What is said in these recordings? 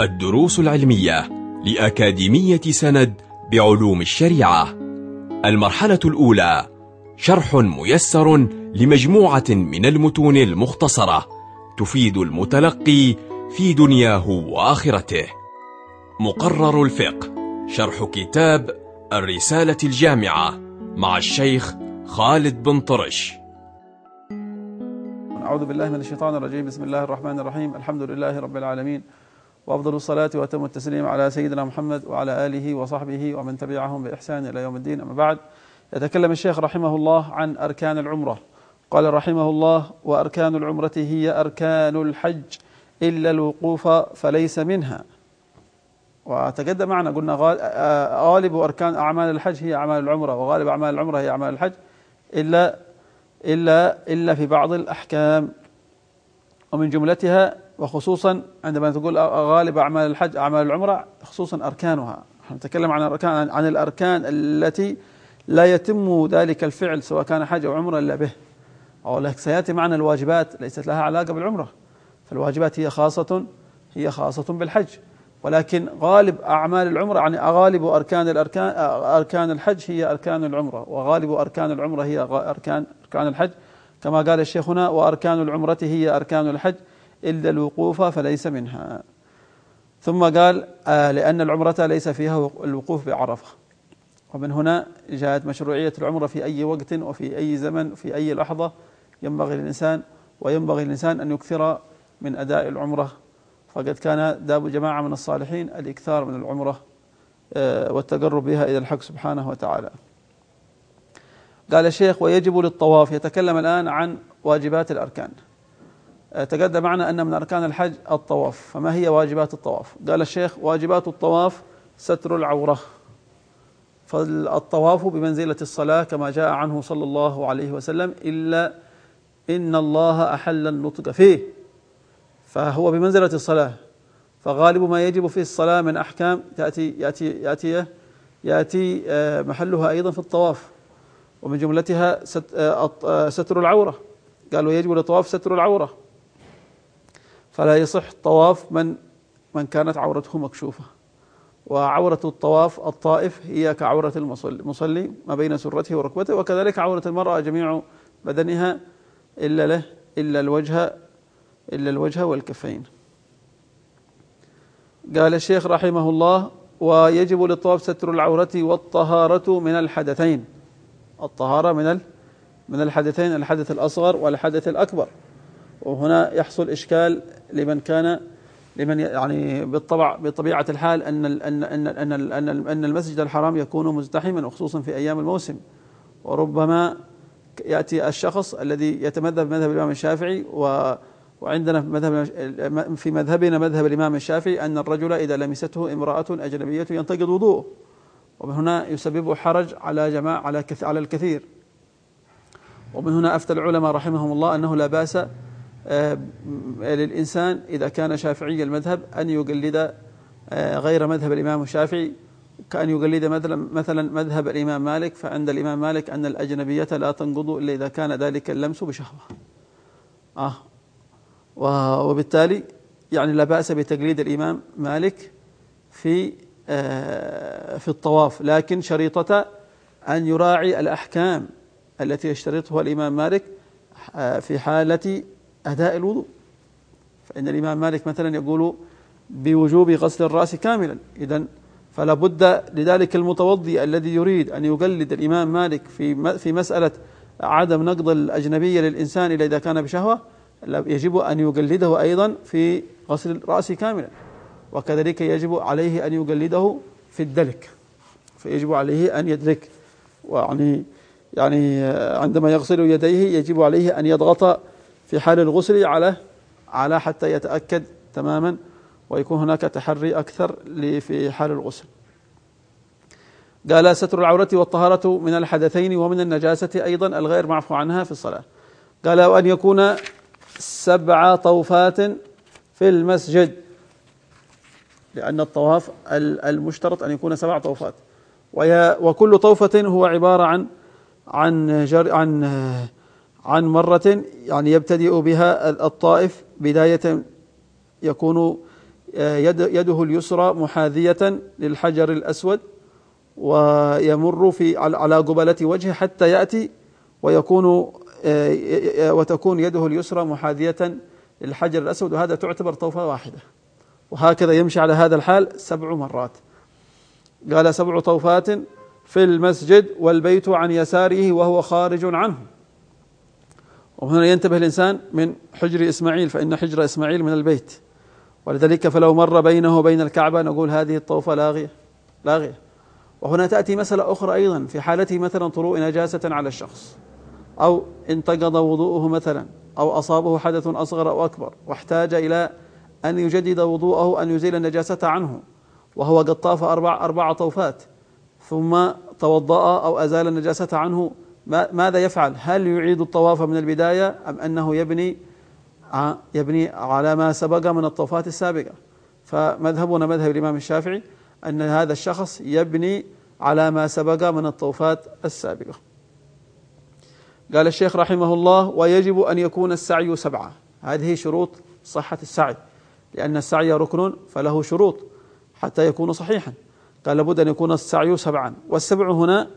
الدروس العلمية لأكاديمية سند بعلوم الشريعة. المرحلة الأولى شرح ميسر لمجموعة من المتون المختصرة تفيد المتلقي في دنياه وآخرته. مقرر الفقه شرح كتاب الرسالة الجامعة مع الشيخ خالد بن طرش. أعوذ بالله من الشيطان الرجيم. بسم الله الرحمن الرحيم. الحمد لله رب العالمين. وأفضل الصلاة وأتم التسليم على سيدنا محمد وعلى آله وصحبه ومن تبعهم بإحسان إلى يوم الدين. أما بعد يتكلم الشيخ رحمه الله عن أركان العمرة. قال رحمه الله وأركان العمرة هي أركان الحج إلا الوقوف فليس منها. وتقدم معنا قلنا غالب أركان أعمال الحج هي أعمال العمرة وغالب أعمال العمرة هي أعمال الحج إلا إلا إلا في بعض الأحكام. ومن جملتها وخصوصا عندما تقول غالب أعمال الحج أعمال العمرة خصوصا أركانها. نتكلم عن الأركان عن الأركان التي لا يتم ذلك الفعل سواء كان حج أو عمرة إلا به. أو لك سيأتي معنا الواجبات ليست لها علاقة بالعمرة. فالواجبات هي خاصة هي خاصة بالحج. ولكن غالب أعمال العمرة يعني غالب أركان الأركان أركان الحج هي أركان العمرة. وغالب أركان العمرة هي أركان أركان الحج. كما قال الشيخ هنا وأركان العمرة هي أركان الحج. إلا الوقوف فليس منها. ثم قال آه لأن العمرة ليس فيها الوقوف بعرفة. ومن هنا جاءت مشروعية العمرة في أي وقت وفي أي زمن في أي لحظة ينبغي للإنسان وينبغي للإنسان أن يكثر من أداء العمرة. فقد كان داب جماعة من الصالحين الإكثار من العمرة والتقرب بها إلى الحق سبحانه وتعالى. قال الشيخ ويجب للطواف يتكلم الآن عن واجبات الأركان. تقدم معنا أن من أركان الحج الطواف. فما هي واجبات الطواف؟ قال الشيخ واجبات الطواف ستر العورة. فالطواف بمنزلة الصلاة كما جاء عنه صلى الله عليه وسلم إلا إن الله أحل النطق فيه. فهو بمنزلة الصلاة. فغالب ما يجب في الصلاة من أحكام تأتي يأتي يأتي يأتي محلها أيضا في الطواف. ومن جملتها ستر العورة. قالوا يجب للطواف ستر العورة. فلا يصح طواف من من كانت عورته مكشوفة. وعورة الطواف الطائف هي كعورة المصلي ما بين سرته وركبته وكذلك عورة المرأة جميع بدنها إلا له إلا الوجه إلا الوجه والكفين. قال الشيخ رحمه الله ويجب للطواف ستر العورة والطهارة من الحدثين. الطهارة من من الحدثين الحدث الأصغر والحدث الأكبر. وهنا يحصل إشكال لمن كان لمن يعني بالطبع بطبيعة الحال أن أن أن أن أن, أن المسجد الحرام يكون مزدحما وخصوصا في أيام الموسم. وربما يأتي الشخص الذي يتمذهب مذهب الإمام الشافعي و وعندنا في مذهب في مذهبنا مذهب الإمام الشافعي أن الرجل إذا لمسته امرأة أجنبية ينتقض وضوءه. ومن هنا يسبب حرج على جماعة على على الكثير. ومن هنا أفتى العلماء رحمهم الله أنه لا بأس للإنسان إذا كان شافعي المذهب أن يقلد غير مذهب الإمام الشافعي كأن يقلد مثلا مثلا مذهب الإمام مالك فعند الإمام مالك أن الأجنبية لا تنقض إلا إذا كان ذلك اللمس بشهوة. آه. وبالتالي يعني لا بأس بتقليد الإمام مالك في في الطواف لكن شريطة أن يراعي الأحكام التي يشترطها الإمام مالك في حالة أداء الوضوء. فإن الإمام مالك مثلا يقول بوجوب غسل الرأس كاملا. إذا فلا بد لذلك المتوضي الذي يريد أن يقلد الإمام مالك في في مسألة عدم نقض الأجنبية للإنسان إلا إذا كان بشهوة يجب أن يقلده أيضا في غسل الرأس كاملا. وكذلك يجب عليه أن يقلده في الدلك. فيجب عليه أن يدرك ويعني يعني عندما يغسل يديه يجب عليه أن يضغط في حال الغسل على على حتى يتأكد تماما ويكون هناك تحري أكثر في حال الغسل. قال ستر العورة والطهارة من الحدثين ومن النجاسة أيضا الغير معفو عنها في الصلاة. قال وأن يكون سبع طوفات في المسجد. لأن الطواف المشترط أن يكون سبع طوفات. وكل طوفة هو عبارة عن عن جر عن عن مرة يعني يبتدئ بها الطائف بداية يكون يد يده اليسرى محاذية للحجر الأسود ويمر في على قبلة وجهه حتى يأتي ويكون آه، وتكون يده اليسرى محاذية للحجر الأسود وهذا تعتبر طوفة واحدة. وهكذا يمشي على هذا الحال سبع مرات. قال سبع طوفات في المسجد والبيت عن يساره وهو خارج عنه. وهنا ينتبه الإنسان من حجر إسماعيل فإن حجر إسماعيل من البيت. ولذلك فلو مر بينه وبين الكعبة نقول هذه الطوفة لاغية لاغية وهنا تأتي مسألة أخرى أيضا في حالة مثلا طروء نجاسة على الشخص. أو انتقض وضوءه مثلا أو أصابه حدث أصغر أو أكبر واحتاج إلى أن يجدد وضوءه أن يزيل النجاسة عنه. وهو قد طاف أربع, أربع طوفات ثم توضأ أو أزال النجاسة عنه ماذا يفعل؟ هل يعيد الطواف من البداية أم أنه يبني يبني على ما سبق من الطوفات السابقة؟ فمذهبنا مذهب الإمام الشافعي أن هذا الشخص يبني على ما سبق من الطوفات السابقة. قال الشيخ رحمه الله ويجب أن يكون السعي سبعة. هذه شروط صحة السعي. لأن السعي ركن فله شروط حتى يكون صحيحا. قال لابد أن يكون السعي سبعا. والسبع هنا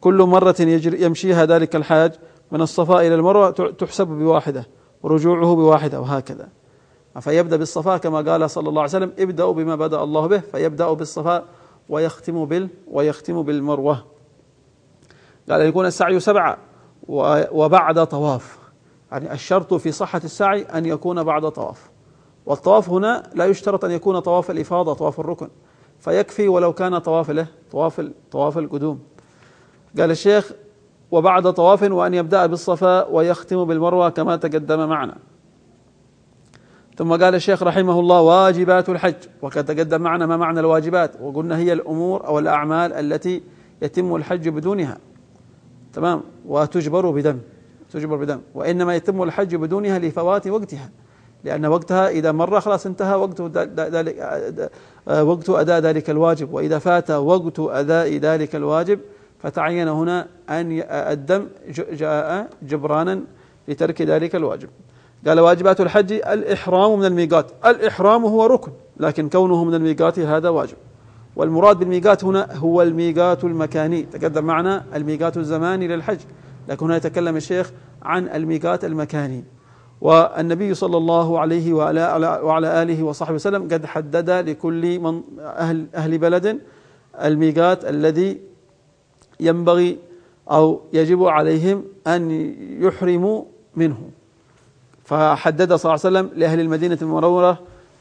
كل مرة يجري يمشيها ذلك الحاج من الصفاء إلى المروة تحسب بواحدة ورجوعه بواحدة وهكذا. فيبدأ بالصفاء كما قال صلى الله عليه وسلم ابدأوا بما بدأ الله به. فيبدأ بالصفاء ويختم بال ويختم بالمروة. قال يكون السعي سبعة وبعد طواف. يعني الشرط في صحة السعي أن يكون بعد طواف. والطواف هنا لا يشترط أن يكون طواف الإفاضة طواف الركن. فيكفي ولو كان طواف له طواف طواف القدوم. قال الشيخ وبعد طواف وأن يبدأ بالصفاء ويختم بالمروة كما تقدم معنا. ثم قال الشيخ رحمه الله واجبات الحج. وقد تقدم معنا ما معنى الواجبات. وقلنا هي الأمور أو الأعمال التي يتم الحج بدونها. تمام؟ وتجبر بدم تجبر بدم. وإنما يتم الحج بدونها لفوات وقتها. لأن وقتها إذا مر خلاص انتهى وقت ذلك وقت أداء ذلك الواجب. وإذا فات وقت أداء ذلك الواجب. فتعين هنا أن الدم جاء جبرانا لترك ذلك الواجب. قال واجبات الحج الإحرام من الميقات. الإحرام هو ركن لكن كونه من الميقات هذا واجب. والمراد بالميقات هنا هو الميقات المكاني. تقدم معنا الميقات الزماني للحج. لكن هنا يتكلم الشيخ عن الميقات المكاني. والنبي صلى الله عليه وعلى, وعلى آله وصحبه وسلم قد حدد لكل من أهل, أهل بلد الميقات الذي ينبغي أو يجب عليهم أن يحرموا منه. فحدد صلى الله عليه وسلم لأهل المدينة المنورة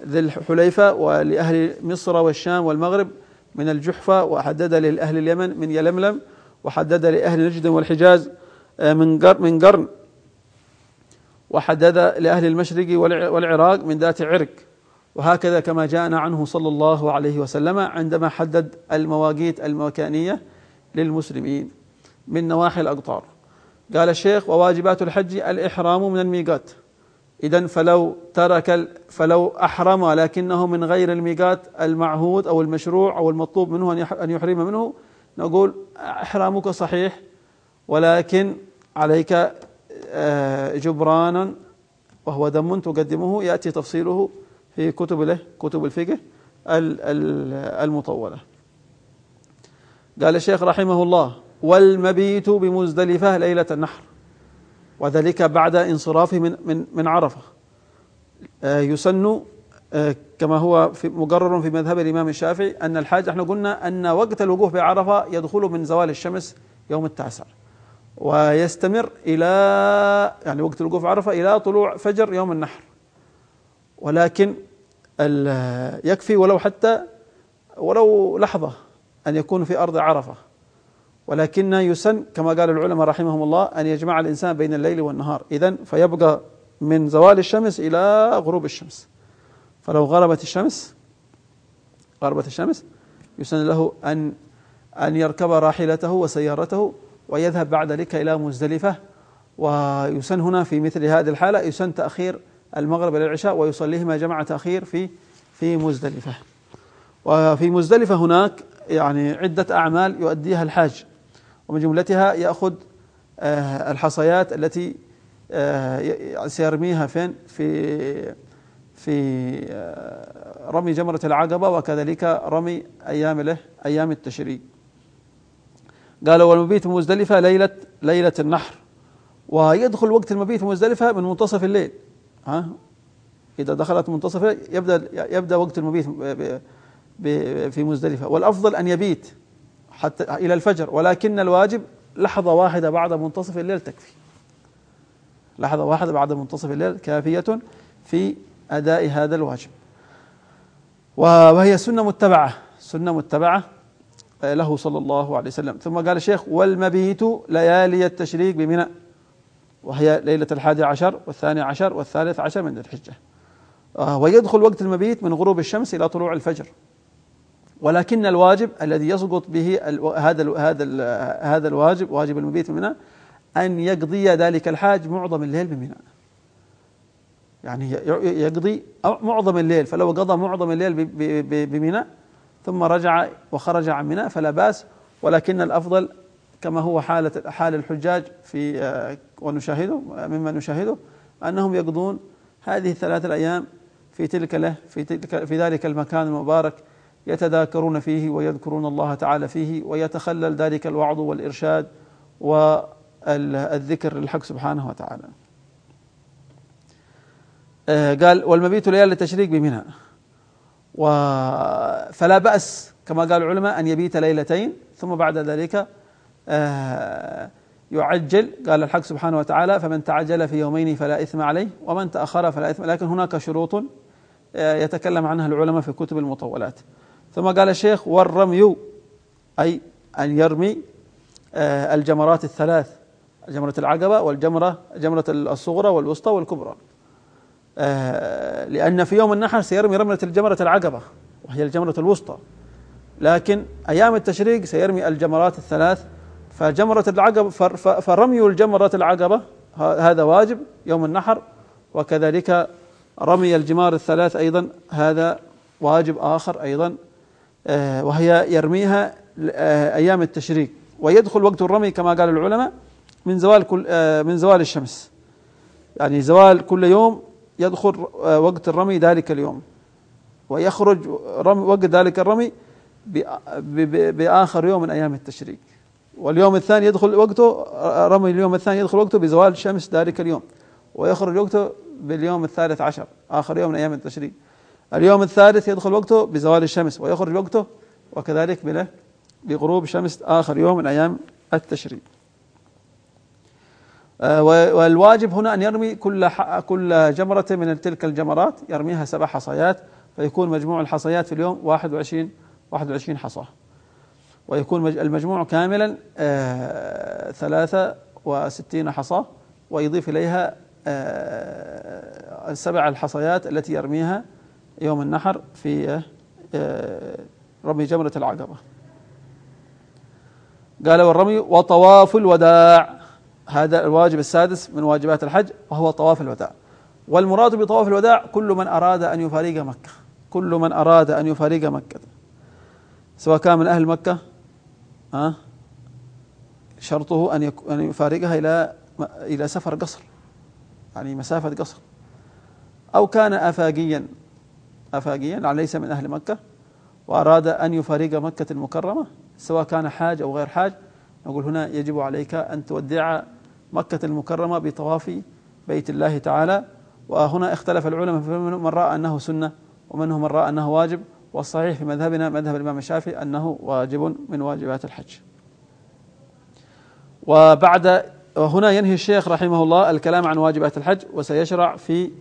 ذي الحليفة ولأهل مصر والشام والمغرب من الجحفة وحدد لأهل اليمن من يلملم وحدد لأهل نجد والحجاز آه، من قرن من قرن. وحدد لأهل المشرق والعراق من ذات عرق. وهكذا كما جاءنا عنه صلى الله عليه وسلم عندما حدد المواقيت المكانية. للمسلمين من نواحي الأقطار. قال الشيخ وواجبات الحج الإحرام من الميقات. إذا فلو ترك فلو أحرم لكنه من غير الميقات المعهود أو المشروع أو المطلوب منه أن يحرم منه نقول إحرامك صحيح ولكن عليك آه، جبرانا وهو دم تقدمه يأتي تفصيله في كتب له كتب الفقه المطولة. قال الشيخ رحمه الله والمبيت بمزدلفة ليلة النحر وذلك بعد انصرافه من من من عرفة. آه، يسن آه، كما هو في مقرر في مذهب الإمام الشافعي أن الحاج إحنا قلنا أن وقت الوقوف بعرفة يدخل من زوال الشمس يوم التاسع ويستمر إلى يعني وقت الوقوف بعرفه إلى طلوع فجر يوم النحر. ولكن يكفي ولو حتى ولو لحظة أن يكون في أرض عرفة. ولكن يسن كما قال العلماء رحمهم الله أن يجمع الإنسان بين الليل والنهار. إذا فيبقى من زوال الشمس إلى غروب الشمس. فلو غربت الشمس غربت الشمس يسن له أن أن يركب راحلته وسيارته ويذهب بعد ذلك إلى مزدلفة. ويسن هنا في مثل هذه الحالة يسن تأخير المغرب إلى العشاء ويصليهما جمع تأخير في في مزدلفة. وفي مزدلفة هناك يعني عدة أعمال يؤديها الحاج ومن جملتها يأخذ آه، الحصيات التي آه، سيرميها فين؟ في في آه، رمي جمرة العقبة وكذلك رمي أيام له أيام التشريق قال والمبيت مزدلفة ليلة ليلة النحر. ويدخل وقت المبيت مزدلفة من منتصف الليل. ها؟ إذا دخلت منتصف يبدأ يبدأ وقت المبيت في مزدلفة. والأفضل أن يبيت حتى إلى الفجر ولكن الواجب لحظة واحدة بعد منتصف الليل تكفي. لحظة واحدة بعد منتصف الليل كافية في أداء هذا الواجب. وهي سنة متبعة. سنة متبعة له صلى الله عليه وسلم. ثم قال الشيخ والمبيت ليالي التشريق بمنى. وهي ليلة الحادي عشر والثاني عشر والثالث عشر من الحجة. آه، ويدخل وقت المبيت من غروب الشمس إلى طلوع الفجر. ولكن الواجب الذي يسقط به هذا هذا هذا الواجب واجب المبيت بمنى أن يقضي ذلك الحاج معظم الليل بمنى. يعني يقضي معظم الليل فلو قضى معظم الليل بمنى ثم رجع وخرج عن منى فلا بأس. ولكن الأفضل كما هو حاله حال الحجاج في آه، ونشاهده مما نشاهده أنهم يقضون هذه الثلاث الأيام في تلك له في تلك في ذلك المكان المبارك يتذاكرون فيه ويذكرون الله تعالى فيه ويتخلل ذلك الوعظ والإرشاد والذكر للحق سبحانه وتعالى. آه، قال والمبيت ليالي التشريق بمنى فلا بأس كما قال العلماء أن يبيت ليلتين ثم بعد ذلك آه، يعجل. قال الحق سبحانه وتعالى فمن تعجل في يومين فلا إثم عليه ومن تأخر فلا إثم لكن هناك شروط آه، يتكلم عنها العلماء في كتب المطولات. ثم قال الشيخ والرمي أي أن يرمي الجمرات الثلاث جمرة العقبة والجمرة جمرة الصغرى والوسطى والكبرى. آه، لأن في يوم النحر سيرمي رملة الجمرة العقبة وهي الجمرة الوسطى. لكن أيام التشريق سيرمي الجمرات الثلاث فجمرة العقبة فرمي الجمرة العقبة هذا واجب يوم النحر وكذلك رمي الجمار الثلاث أيضا هذا واجب آخر أيضا. آه، وهي يرميها آه، أيام التشريق. ويدخل وقت الرمي كما قال العلماء من زوال كل من زوال الشمس. يعني زوال كل يوم يدخل آه، وقت الرمي ذلك اليوم. ويخرج رمي وقت ذلك الرمي بآخر يوم من أيام التشريق. واليوم الثاني يدخل وقته آه، رمي اليوم الثاني يدخل وقته بزوال الشمس ذلك اليوم. ويخرج وقته باليوم الثالث عشر آخر يوم من أيام التشريق. اليوم الثالث يدخل وقته بزوال الشمس ويخرج وقته وكذلك بغروب شمس آخر يوم من أيام التشريق. آه، والواجب هنا أن يرمي كل كل جمرة من تلك الجمرات يرميها سبع حصيات فيكون مجموع الحصيات في اليوم 21 21 حصاة ويكون المجموع كاملا آه، ثلاثة وستين حصاة ويضيف إليها آه، السبع الحصيات التي يرميها يوم النحر في رمي جمرة العقبة. قال والرمي وطواف الوداع. هذا الواجب السادس من واجبات الحج وهو طواف الوداع. والمراد بطواف الوداع كل من أراد أن يفارق مكة. كل من أراد أن يفارق مكة. سواء كان من أهل مكة ها شرطه أن أن يفارقها إلى إلى سفر قصر. يعني مسافة قصر. أو كان أفاقيا أفاقيا ليس من أهل مكة وأراد أن يفارق مكة المكرمة سواء كان حاج أو غير حاج. نقول هنا يجب عليك أن تودع مكة المكرمة بطواف بيت الله تعالى. وهنا اختلف العلماء من رأى أنه سنة ومنهم من رأى أنه واجب. والصحيح في مذهبنا مذهب الإمام الشافعي أنه واجب من واجبات الحج. وبعد وهنا ينهي الشيخ رحمه الله الكلام عن واجبات الحج وسيشرع في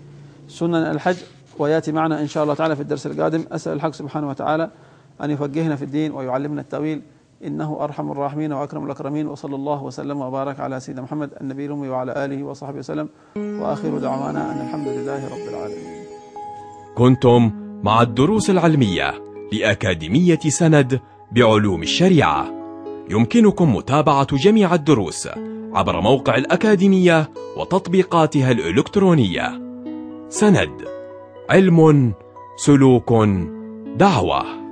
سنن الحج ويأتي معنا إن شاء الله تعالى في الدرس القادم. أسأل الحق سبحانه وتعالى أن يفقهنا في الدين ويعلمنا التأويل. إنه أرحم الراحمين وأكرم الأكرمين. وصلى الله وسلم وبارك على سيدنا محمد النبي الأمي وعلى آله وصحبه وسلم. وآخر دعوانا أن الحمد لله رب العالمين. كنتم مع الدروس العلمية لأكاديمية سند بعلوم الشريعة. يمكنكم متابعة جميع الدروس عبر موقع الأكاديمية وتطبيقاتها الإلكترونية. سند. علم سلوك دعوة.